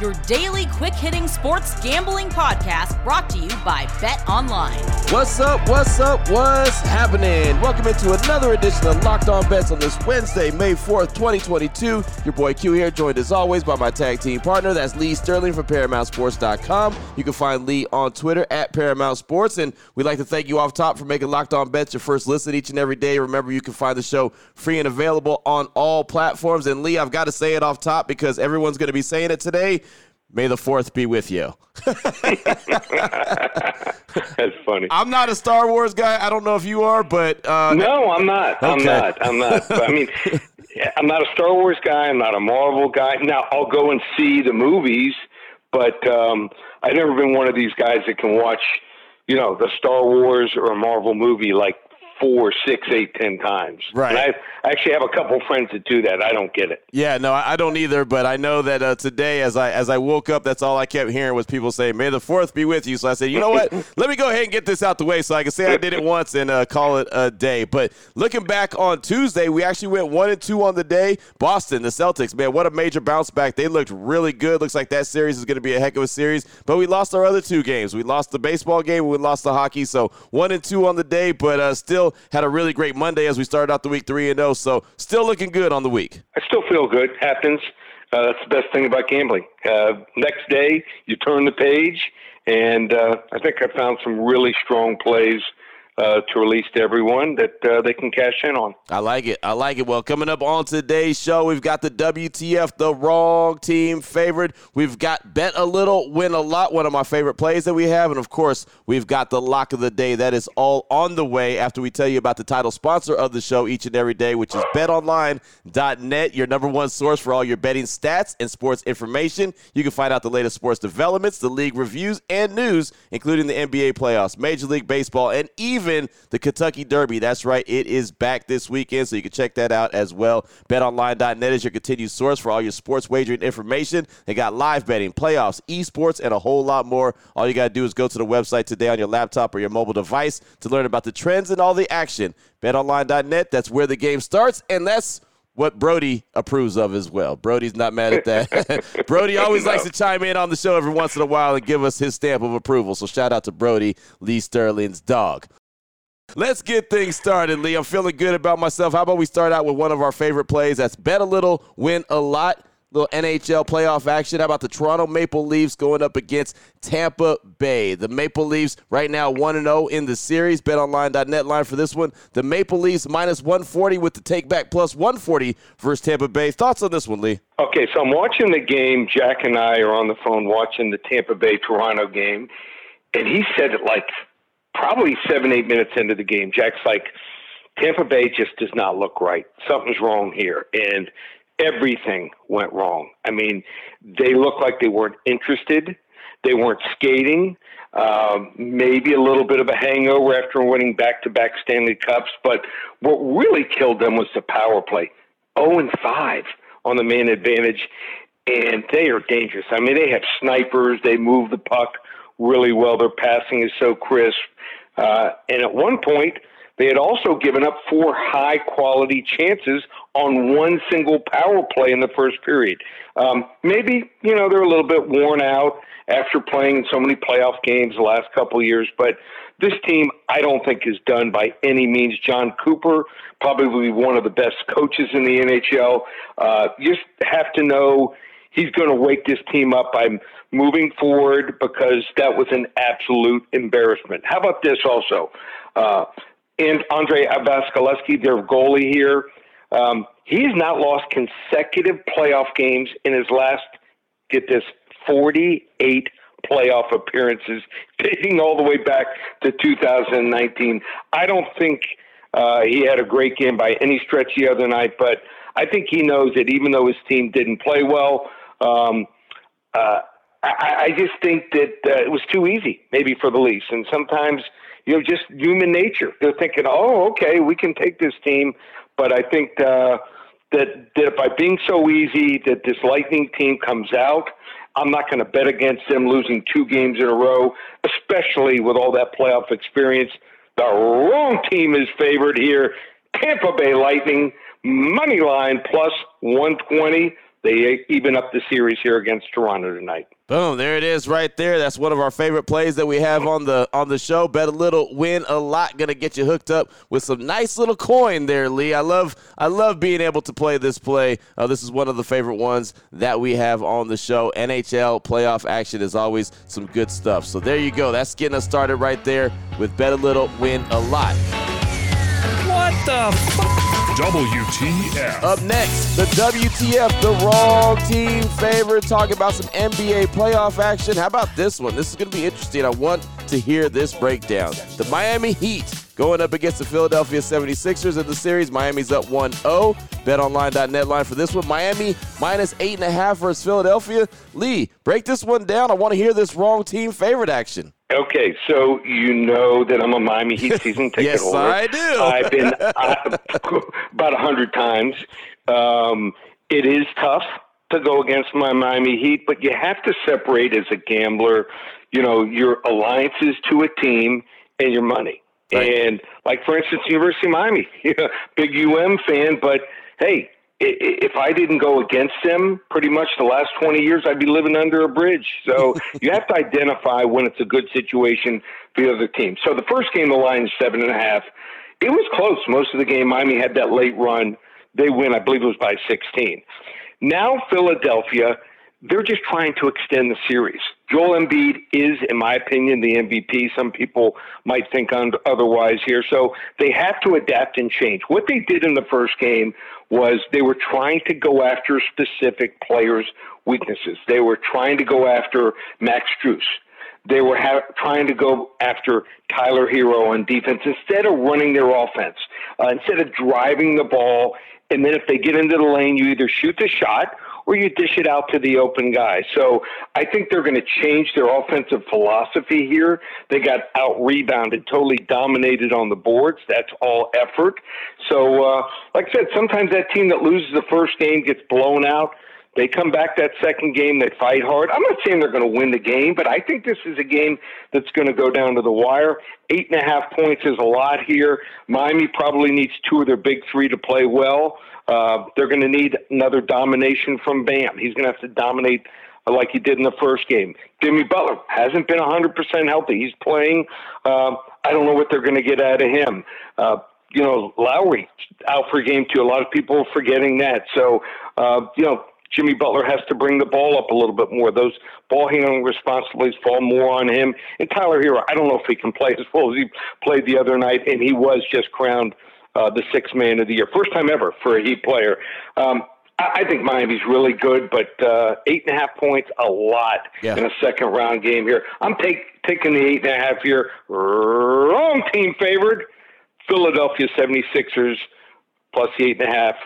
your daily quick hitting sports gambling podcast brought to you by Bet Online. What's up? What's up? What's happening? Welcome into another edition of Locked On Bets on this Wednesday, May 4th, 2022. Your boy Q here, joined as always by my tag team partner. That's Lee Sterling from ParamountSports.com. You can find Lee on Twitter at Paramount Sports. And we'd like to thank you off top for making Locked On Bets your first listen each and every day. Remember, you can find the show free and available on all platforms. And Lee, I've got to say it off top because everyone's going to be saying it today. May the fourth be with you. That's funny. I'm not a Star Wars guy. I don't know if you are, but uh, no, I'm not. I'm not. I'm not. But, I mean, I'm not a Star Wars guy. I'm not a Marvel guy. Now I'll go and see the movies, but um, I've never been one of these guys that can watch, you know, the Star Wars or a Marvel movie like four, six, eight, ten times. Right. And I actually have a couple friends that do that. I don't get it. Yeah, no, I don't either. But I know that uh, today, as I as I woke up, that's all I kept hearing was people say, "May the fourth be with you." So I said, you know what? Let me go ahead and get this out the way so I can say I did it once and uh, call it a day. But looking back on Tuesday, we actually went one and two on the day. Boston, the Celtics, man, what a major bounce back. They looked really good. Looks like that series is going to be a heck of a series. But we lost our other two games. We lost the baseball game. We lost the hockey. So one and two on the day, but uh, still had a really great Monday as we started out the week 3 and 0. So still looking good on the week. I still feel good. Happens. Uh, that's the best thing about gambling. Uh, next day, you turn the page, and uh, I think I found some really strong plays uh, to release to everyone that uh, they can cash in on. I like it. I like it. Well, coming up on today's show, we've got the WTF, the wrong team favorite. We've got bet a little, win a lot, one of my favorite plays that we have. And of course, we've got the lock of the day. That is all on the way after we tell you about the title sponsor of the show each and every day, which is betonline.net, your number one source for all your betting stats and sports information. You can find out the latest sports developments, the league reviews, and news, including the NBA playoffs, Major League Baseball, and even even the Kentucky Derby. That's right, it is back this weekend, so you can check that out as well. BetOnline.net is your continued source for all your sports wagering information. They got live betting, playoffs, esports, and a whole lot more. All you got to do is go to the website today on your laptop or your mobile device to learn about the trends and all the action. BetOnline.net, that's where the game starts, and that's what Brody approves of as well. Brody's not mad at that. Brody always likes to chime in on the show every once in a while and give us his stamp of approval. So shout out to Brody, Lee Sterling's dog. Let's get things started, Lee. I'm feeling good about myself. How about we start out with one of our favorite plays? That's bet a little, win a lot. Little NHL playoff action. How about the Toronto Maple Leafs going up against Tampa Bay? The Maple Leafs right now 1 0 in the series. BetOnline.net line for this one. The Maple Leafs minus 140 with the take back plus 140 versus Tampa Bay. Thoughts on this one, Lee? Okay, so I'm watching the game. Jack and I are on the phone watching the Tampa Bay Toronto game, and he said it like probably seven, eight minutes into the game, Jack's like, Tampa Bay just does not look right. Something's wrong here. And everything went wrong. I mean, they looked like they weren't interested. They weren't skating. Um, maybe a little bit of a hangover after winning back to back Stanley Cups. But what really killed them was the power play 0 and 5 on the man advantage. And they are dangerous. I mean, they have snipers, they move the puck really well. Their passing is so crisp. Uh, and at one point, they had also given up four high quality chances on one single power play in the first period. Um, maybe, you know, they're a little bit worn out after playing so many playoff games the last couple of years, but this team, I don't think, is done by any means. Jon Cooper, probably one of the best coaches in the NHL. Uh, you just have to know he's going to wake this team up by moving forward because that was an absolute embarrassment. How about this also? Uh, and Andrei Vasilevskiy, their goalie here, um, he has not lost consecutive playoff games in his last, get this, 48 playoff appearances, dating all the way back to 2019. I don't think uh, he had a great game by any stretch the other night, but I think he knows that even though his team didn't play well, um, uh, I, I just think that uh, it was too easy, maybe for the Leafs. And sometimes, you know, just human nature. They're thinking, oh, okay, we can take this team. But I think uh, that that by being so easy, that this Lightning team comes out. I'm not going to bet against them losing two games in a row, especially with all that playoff experience. The wrong team is favored here. Tampa Bay Lightning, money line plus 120. They even up the series here against Toronto tonight. Boom, there it is right there. That's one of our favorite plays that we have on the on the show. Bet a little, win a lot. Gonna get you hooked up with some nice little coin there, Lee. I love I love being able to play this play. Uh, this is one of the favorite ones that we have on the show. NHL playoff action is always some good stuff. So there you go. That's getting us started right there with bet a little, win a lot. What the fuck? WTF. Up next, the WTF, the wrong team favorite, talking about some NBA playoff action. How about this one? This is going to be interesting. I want to hear this breakdown. The Miami Heat going up against the Philadelphia 76ers in the series. Miami's up 1 0. BetOnline.net line for this one. Miami minus 8.5 versus Philadelphia. Lee, break this one down. I want to hear this wrong team favorite action. Okay, so you know that I'm a Miami Heat season ticket yes, holder. I do. I've been I, about a hundred times. Um, it is tough to go against my Miami Heat, but you have to separate as a gambler. You know your alliances to a team and your money. Right. And like for instance, University of Miami, big UM fan, but hey, if I didn't go against them pretty much the last 20 years, I'd be living under a bridge. So you have to identify when it's a good situation for the other team. So the first game, the line is seven and a half. It was close most of the game. Miami had that late run. They win, I believe it was by 16. Now Philadelphia, they're just trying to extend the series. Joel Embiid is, in my opinion, the MVP. Some people might think otherwise here. So they have to adapt and change. What they did in the first game was they were trying to go after specific players' weaknesses. They were trying to go after Max Strus. They were ha- trying to go after Tyler Herro on defense instead of running their offense, uh, instead of driving the ball. And then if they get into the lane, you either shoot the shot or you dish it out to the open guy. So I think they're going to change their offensive philosophy here. They got out rebounded, totally dominated on the boards. That's all effort. So, uh, like I said, sometimes that team that loses the first game gets blown out. They come back that second game, they fight hard. I'm not saying they're going to win the game, but I think this is a game that's going to go down to the wire. Eight and a half points is a lot here. Miami probably needs two of their big three to play well. Uh, they're going to need another domination from Bam. He's going to have to dominate like he did in the first game. Jimmy Butler hasn't been 100% healthy. He's playing. Uh, I don't know what they're going to get out of him. Uh, you know, Lowry out for game two. A lot of people are forgetting that. So, uh, you know, Jimmy Butler has to bring the ball up a little bit more. Those ball handling responsibilities fall more on him. And Tyler Herro, I don't know if he can play as well as he played the other night, and he was just crowned uh, the sixth man of the year. First time ever for a Heat player. Um, I, I think Miami's really good, but uh, eight and a half points, a lot Yeah. in a second round game here. I'm take, taking the eight and a half here. Wrong team favored. Philadelphia 76ers plus the eight and a half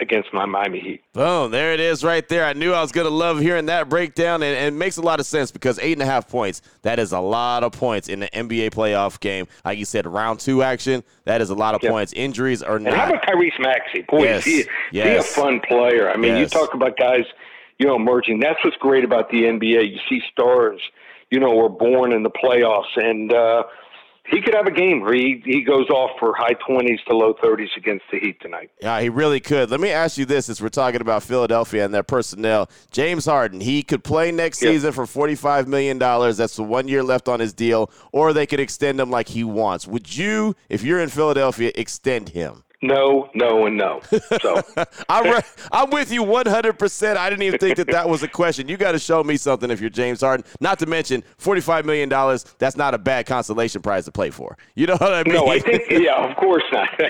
against my Miami Heat. Boom, there it is right there. I knew I was going to love hearing that breakdown, and, and it makes a lot of sense because eight and a half points, that is a lot of points in the NBA playoff game. Like you said, round two action, that is a lot of Yeah. points. Injuries are And how not. about Tyrese Maxey? Boy, Yes. he, yes. he a fun player. I mean, Yes. you talk about guys, you know, emerging. That's what's great about the NBA. You see stars, you know, were born in the playoffs, and uh, he could have a game where he, he goes off for high 20s to low 30s against the Heat tonight. Yeah, he really could. Let me ask you this as we're talking about Philadelphia and their personnel. James Harden, he could play next Yeah. season for $45 million. That's the one year left on his deal, or they could extend him like he wants. Would you, if you're in Philadelphia, extend him? No, no, and no. So I'm, re- I'm with you 100%. I didn't even think that that was a question. You got to show me something if you're James Harden. Not to mention, $45 million, that's not a bad consolation prize to play for. You know what I mean? No, I think yeah, of course not.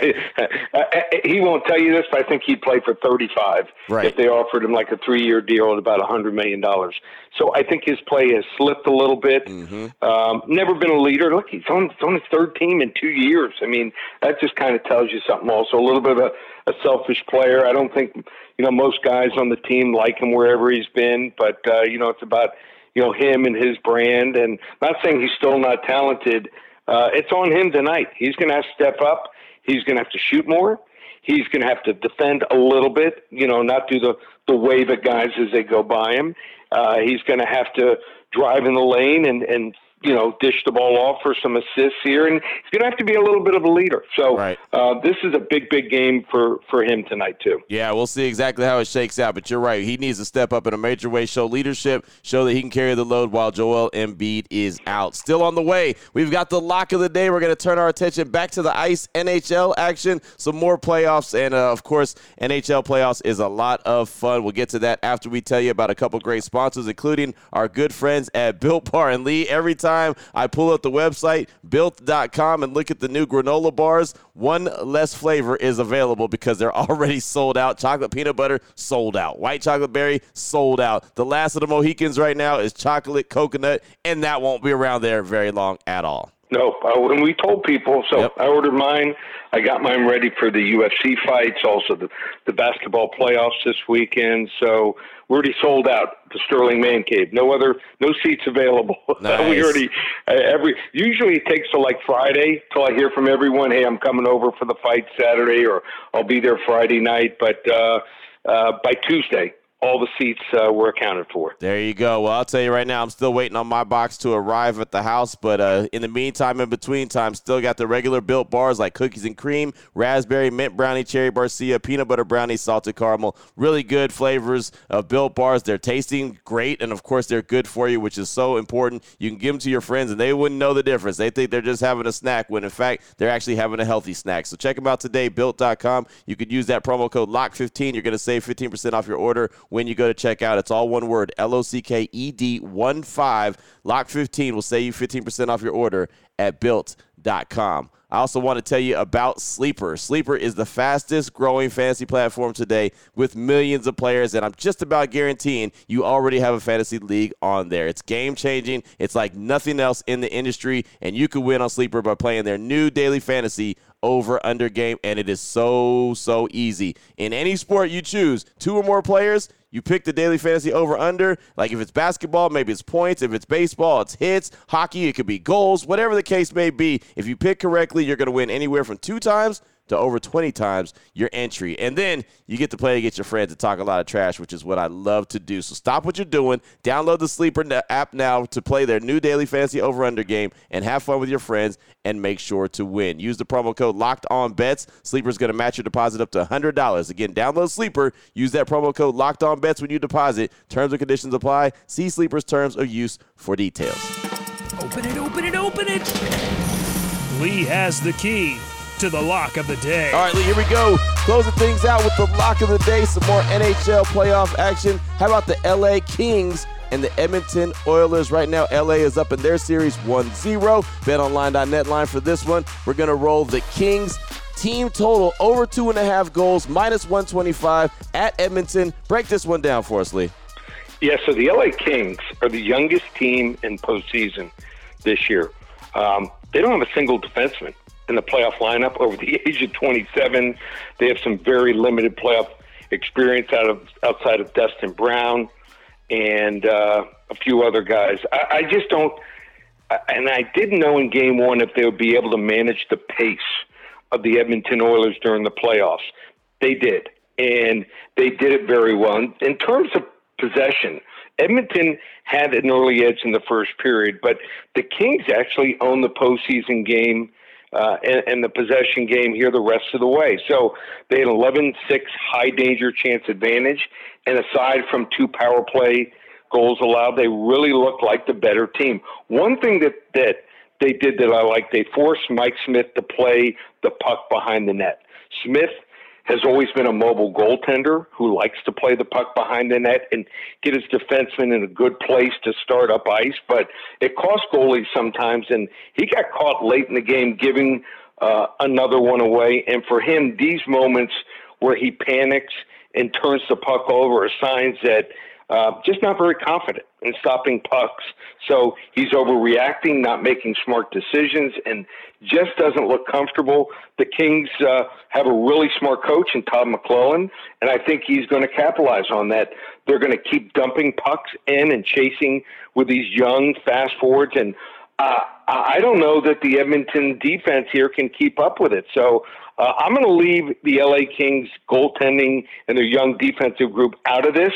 Uh, he won't tell you this, but I think he'd play for thirty-five Right. if they offered him like a three-year deal at about hundred million dollars. So I think his play has slipped a little bit. Mm-hmm. Um, never been a leader. Look, he's on, he's on his third team in two years. I mean, that just kind of tells you something. Also, a little bit of a, a selfish player. I don't think you know most guys on the team like him wherever he's been, but uh, you know it's about you know him and his brand. And not saying he's still not talented. Uh, it's on him tonight. He's going to have to step up. He's going to have to shoot more. He's going to have to defend a little bit, you know, not do the, the wave at guys as they go by him. Uh, he's going to have to drive in the lane and, and you know, dish the ball off for some assists here, and he's going to have to be a little bit of a leader. So right. uh, this is a big, big game for for him tonight too. Yeah, we'll see exactly how it shakes out. But you're right; he needs to step up in a major way, show leadership, show that he can carry the load while Joel Embiid is out. Still on the way, we've got the lock of the day. We're going to turn our attention back to the ice NHL action, some more playoffs, and uh, of course, NHL playoffs is a lot of fun. We'll get to that after we tell you about a couple great sponsors, including our good friends at Built Bar and Lee. Every time time I pull up the website, built.com, and look at the new granola bars, one less flavor is available because they're already sold out. Chocolate peanut butter, sold out. White chocolate berry, sold out. The last of the Mohicans right now is chocolate coconut, and that won't be around there very long at all. No, uh, when we told people, so Yep. I ordered mine. I got mine ready for the UFC fights, also the, the basketball playoffs this weekend. So we're already sold out. The Sterling Man Cave. No other, no seats available. Nice. we already uh, every. Usually it takes till like Friday till I hear from everyone. Hey, I'm coming over for the fight Saturday, or I'll be there Friday night. But uh, uh, by Tuesday, all the seats uh, were accounted for. There you go. Well, I'll tell you right now, I'm still waiting on my box to arrive at the house. But uh, in the meantime, in between time, still got the regular built bars like cookies and cream, raspberry, mint brownie, cherry barcia, peanut butter brownie, salted caramel. Really good flavors of built bars. They're tasting great, and of course, they're good for you, which is so important. You can give them to your friends, and they wouldn't know the difference. They think they're just having a snack when, in fact, they're actually having a healthy snack. So check them out today, built.com. You could use that promo code LOCK15. You're going to save 15% off your order when you go to check out. It's all one word L O C K E D 1 5. Lock 15 will save you 15% off your order at built.com. I also want to tell you about Sleeper. Sleeper is the fastest growing fantasy platform today with millions of players, and I'm just about guaranteeing you already have a fantasy league on there. It's game changing, it's like nothing else in the industry, and you can win on Sleeper by playing their new daily fantasy over under game, and it is so, so easy. In any sport you choose, two or more players, you pick the daily fantasy over under. Like if it's basketball, maybe it's points. If it's baseball, it's hits. Hockey, it could be goals. Whatever the case may be, if you pick correctly, you're going to win anywhere from two times to over 20 times your entry. And then you get to play against your friends and talk a lot of trash, which is what I love to do. So stop what you're doing. Download the Sleeper app now to play their new daily fantasy over under game and have fun with your friends and make sure to win. Use the promo code locked on bets. Sleeper's going to match your deposit up to $100. Again, download Sleeper. Use that promo code locked on bets when you deposit. Terms and conditions apply. See Sleeper's terms of use for details. Open it, open it, open it. Lee has the key to the lock of the day. All right, Lee, here we go. Closing things out with the lock of the day. Some more NHL playoff action. How about the LA Kings and the Edmonton Oilers? Right now, LA is up in their series 1 0. BetOnline.net line for this one. We're going to roll the Kings. Team total over two and a half goals, minus 125 at Edmonton. Break this one down for us, Lee. Yeah, so the LA Kings are the youngest team in postseason this year. Um, they don't have a single defenseman in the playoff lineup over the age of 27. They have some very limited playoff experience out of outside of Dustin Brown and uh, a few other guys. I, I just don't, and I didn't know in Game One if they would be able to manage the pace of the Edmonton Oilers during the playoffs. They did, and they did it very well. In, in terms of possession, Edmonton had an early edge in the first period, but the Kings actually owned the postseason game uh, and, and the possession game here the rest of the way. So they had 11 6 high danger chance advantage. And aside from two power play goals allowed, they really looked like the better team. One thing that, that they did that I like, they forced Mike Smith to play the puck behind the net. Smith has always been a mobile goaltender who likes to play the puck behind the net and get his defenseman in a good place to start up ice. But it costs goalies sometimes, and he got caught late in the game giving uh, another one away. And for him, these moments where he panics and turns the puck over are signs that uh, just not very confident in stopping pucks. So he's overreacting, not making smart decisions, and just doesn't look comfortable. The Kings uh, have a really smart coach in Todd McLellan, and I think he's going to capitalize on that. They're going to keep dumping pucks in and chasing with these young fast forwards, and uh, I don't know that the Edmonton defense here can keep up with it. So uh, I'm going to leave the LA Kings goaltending and their young defensive group out of this.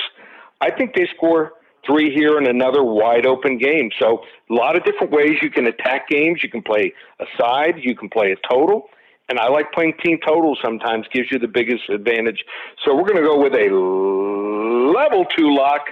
I think they score three here in another wide open game. So a lot of different ways you can attack games. You can play a side, you can play a total. And I like playing team total sometimes, gives you the biggest advantage. So we're going to go with a level two lock,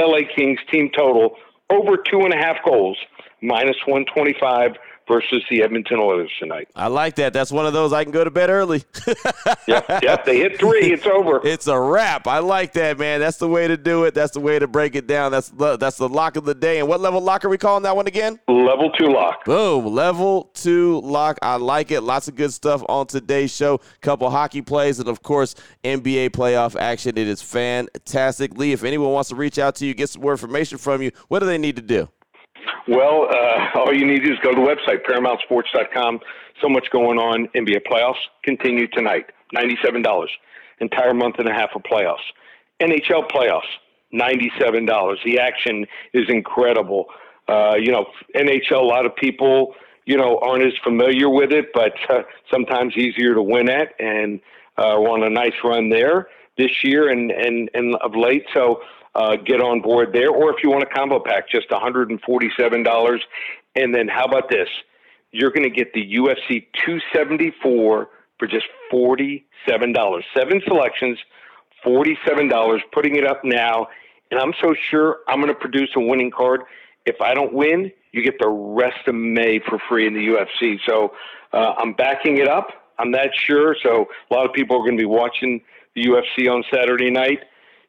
LA Kings team total over two and a half goals, minus 125 versus the Edmonton Oilers tonight. I like that. That's one of those I can go to bed early. yep, yep. They hit three, it's over. It's a wrap. I like that, man. That's the way to do it. That's the way to break it down. That's the, that's the lock of the day. And what level lock are we calling that one again? Level two lock. Boom, level two lock. I like it. Lots of good stuff on today's show. Couple hockey plays and of course NBA playoff action. It is fantastic. Lee, if anyone wants to reach out to you, get some more information from you, what do they need to do? Well, uh, all you need to do is go to the website, ParamountSports.com. So much going on. NBA playoffs continue tonight. $97. Entire month and a half of playoffs. NHL playoffs, $97. The action is incredible. Uh, you know, NHL, a lot of people, you know, aren't as familiar with it, but uh, sometimes easier to win at and uh, we're on a nice run there this year and, and, and of late. So uh, get on board there. Or if you want a combo pack, just $147. And then how about this? You're going to get the UFC 274 for just $47. Seven selections, $47, putting it up now. And I'm so sure I'm going to produce a winning card. If I don't win, you get the rest of May for free in the UFC. So uh, I'm backing it up. I'm that sure. So a lot of people are going to be watching the UFC on Saturday night.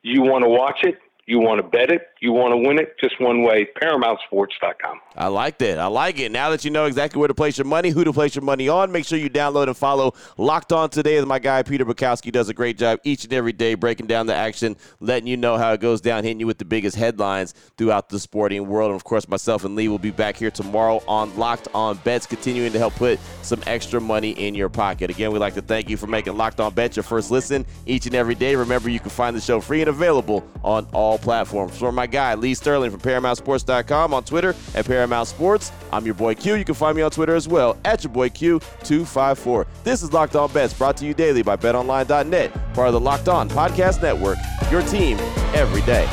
You want to watch it? You want to bet it, you want to win it, just one way, ParamountSports.com. I like that. I like it. Now that you know exactly where to place your money, who to place your money on, make sure you download and follow Locked On Today as my guy Peter Bukowski does a great job each and every day breaking down the action, letting you know how it goes down, hitting you with the biggest headlines throughout the sporting world. And of course, myself and Lee will be back here tomorrow on Locked On Bets, continuing to help put some extra money in your pocket. Again, we'd like to thank you for making Locked On Bets your first listen each and every day. Remember, you can find the show free and available on all platforms. For my guy, Lee Sterling from ParamountSports.com on Twitter at Paramount Sports. I'm your boy Q. You can find me on Twitter as well at your boy Q254. This is Locked On Bets brought to you daily by BetOnline.net, part of the Locked On Podcast Network, your team every day.